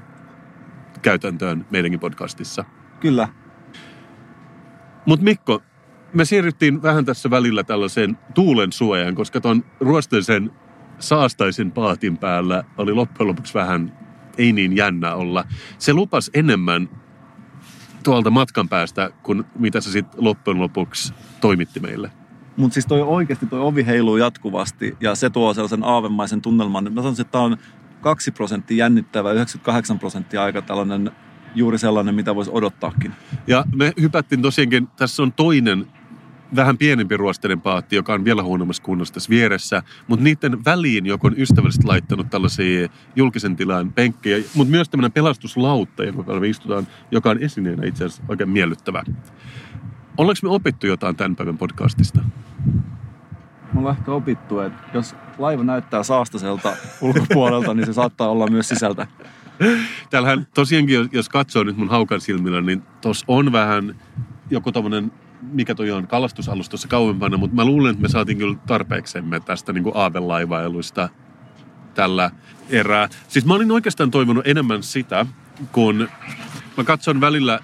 käytäntöön meidänkin podcastissa. Kyllä. Mutta Mikko, me siirryttiin vähän tässä välillä tällaiseen tuulen suojaan, koska tuon ruosteisen saastaisen paatin päällä oli loppujen lopuksi vähän ei niin jännä olla. Se lupas enemmän tuolta matkan päästä, kuin mitä se sitten loppujen lopuksi toimitti meille. Mutta siis toi oikeasti toi ovi heiluu jatkuvasti ja se tuo sellaisen aavemaisen tunnelman. Mä sanoisin, että tämä on 2 prosenttia jännittävä, 98 prosenttia aika tällainen juuri sellainen, mitä voisi odottaakin. Ja me hypättiin tosiaankin, tässä on toinen vähän pienempi ruosteinen paatti, joka on vielä huonommassa kunnossa tässä vieressä, mutta niiden väliin joku on ystävällisesti laittanut tällaisia julkisen tilan penkkejä, mutta myös tämmöinen pelastuslautta, joka me istutaan, joka on esineenä itse asiassa oikein miellyttävä. Ollaanko me opittu jotain tämän päivän podcastista? Me ollaan ehkä opittu, että jos laiva näyttää saastaselta ulkopuolelta, niin se saattaa olla myös sisältä. Täällähän tosiaankin, jos- katsoo nyt mun haukan silmillä, niin tos on vähän joku tommonen, mikä toi on, kalastusalus tuossa kauempana, mutta mä luulen, että me saatiin kyllä tarpeeksemme tästä niin aavelaivailusta tällä erää. Siis mä olin oikeastaan toivonut enemmän sitä, kun mä katson välillä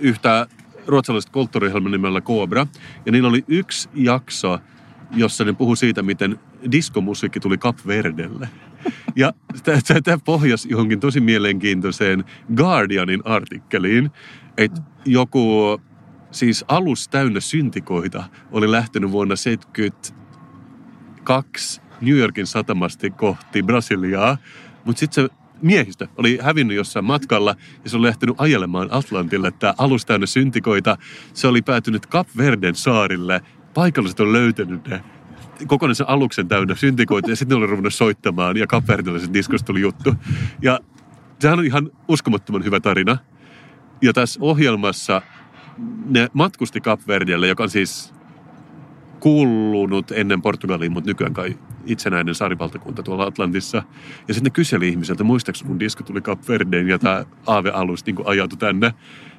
yhtä ruotsalaista kulttuuriohjelman nimellä Cobra, ja niillä oli yksi jakso, jossa ne puhu siitä, miten diskomusiikki tuli Cap Verdelle. Ja tämä pohjasi johonkin tosi mielenkiintoiseen Guardianin artikkeliin, että joku siis alus täynnä syntikoita oli lähtenyt vuonna 72 New Yorkin satamasti kohti Brasiliaa, mutta sitten se miehistö oli hävinnyt jossain matkalla ja se oli lähtenyt ajelemaan Atlantille. Tämä alus täynnä syntikoita, se oli päätynyt Cap Verden saarille. Paikalliset on löytänyt ne kokonaisen aluksen täynnä syntikoita ja sitten ne oli ruvennut soittamaan ja Cap Verdeläiset diskosta tuli juttu. Ja sehän on ihan uskomattoman hyvä tarina. Ja tässä ohjelmassa ne matkusti Cap Verdelle, joka on siis kuulunut ennen Portugaliin, mutta nykyään kai itsenäinen saarivaltakunta tuolla Atlantissa. Ja sitten ne kyseli ihmiseltä, muistaaks mun disko tuli Cap Verdeen ja tämä aave-alus niin ajautui tänne.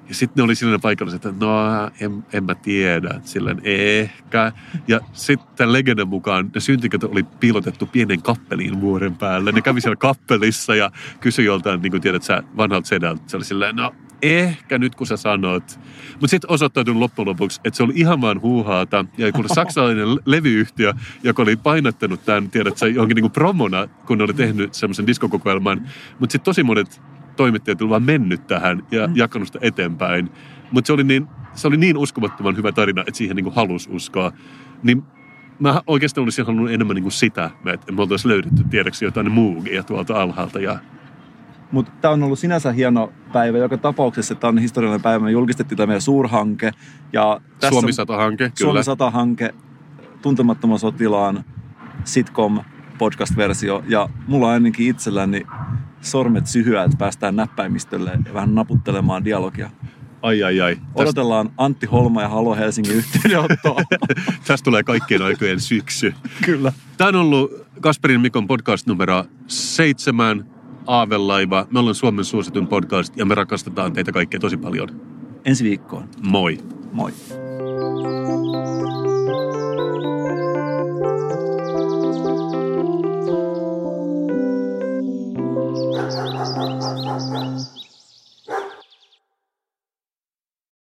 Ja sitten ne oli silleen paikalliset, että no en, en mä tiedä, silleen ehkä. Ja sitten legendan mukaan ne syntiköt oli piilotettu pienen kappeliin vuoren päälle. Ne kävi siellä kappelissa ja kysyi joltain, niin kuin tiedät sä, vanhalta sedältä. Se oli silleen, no ehkä nyt kun sä sanot. Mutta sitten osoittautui loppujen lopuksi, että se oli ihan vaan huuhaata. Ja kun saksalainen levyyhtiö, joka oli painottanut tämän, tiedät sä, johonkin niinku promona, kun ne oli tehnyt semmoisen diskokokoelman. Mutta sitten tosi monet toimittajat oli vaan mennyt tähän ja jakanut sitä eteenpäin. Mutta se oli niin, se oli niin uskomattoman hyvä tarina, että siihen niinku halusi uskoa. Niin mä oikeastaan olisin halunnut enemmän niinku sitä, että me oltaisiin löydetty tiedeksi jotain muugia tuolta alhaalta ja Mutta tämä on ollut sinänsä hieno päivä. Joka tapauksessa tämä on historiallinen päivä. Me julkistettiin tämä meidän suurhanke. Ja tässä Suomi 100-hanke, kyllä. Suomi 100-hanke, tuntemattoman sotilaan sitcom podcast-versio. Ja mulla on ainakin itselläni sormet syhyä, että päästään näppäimistölle ja vähän naputtelemaan dialogia. Ai ai ai. Tästä, Odotellaan Antti Holma ja Halo Helsingin yhteydenottoa. tästä tulee kaikkien aikojen syksy. Kyllä. Tämä on ollut Kasperin Mikon podcast numero seitsemän, Aavelaiva. Me ollaan Suomen suositun podcast ja me rakastetaan teitä kaikkia tosi paljon. Ensi viikkoon. Moi! Moi.